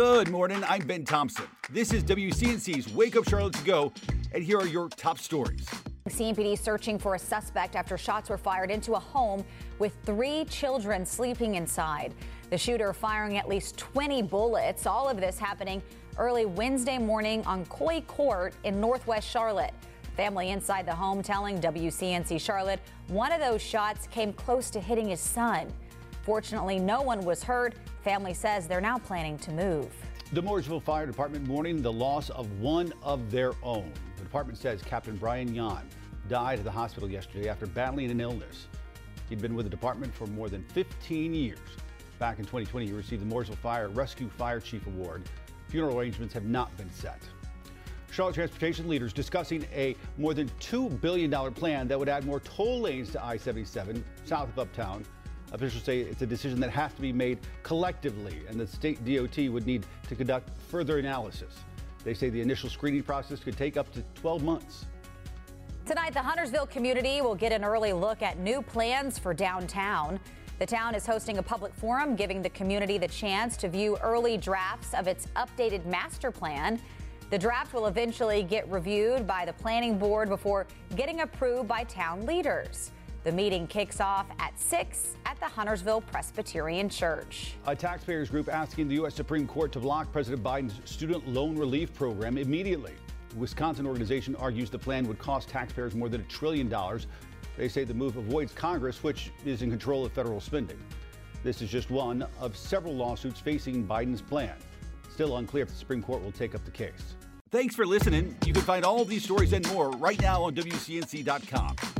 Good morning. I'm Ben Thompson. This is WCNC's Wake Up Charlotte to Go, and here are your top stories. CMPD searching for a suspect after shots were fired into a home with three children sleeping inside. The shooter firing at least 20 bullets. All of this happening early Wednesday morning on Coy Court in Northwest Charlotte. Family inside the home telling WCNC Charlotte one of those shots came close to hitting his son. Fortunately, no one was hurt. Family says they're now planning to move. The Mooresville Fire Department mourning the loss of one of their own. The department says Captain Brian Yon died at the hospital yesterday after battling an illness. He'd been with the department for more than 15 years. Back in 2020, he received the Mooresville Fire Rescue Fire Chief Award. Funeral arrangements have not been set. Charlotte transportation leaders discussing a more than $2 billion plan that would add more toll lanes to I 77 south of Uptown. Officials say it's a decision that has to be made collectively, and the state DOT would need to conduct further analysis. They say the initial screening process could take up to 12 months. Tonight, the Huntersville community will get an early look at new plans for downtown. The town is hosting a public forum, giving the community the chance to view early drafts of its updated master plan. The draft will eventually get reviewed by the planning board before getting approved by town leaders. The meeting kicks off at 6 at the Huntersville Presbyterian Church. A taxpayers group asking the U.S. Supreme Court to block President Biden's student loan relief program immediately. The Wisconsin organization argues the plan would cost taxpayers more than a trillion dollars. They say the move avoids Congress, which is in control of federal spending. This is just one of several lawsuits facing Biden's plan. Still unclear if the Supreme Court will take up the case. Thanks for listening. You can find all of these stories and more right now on WCNC.com.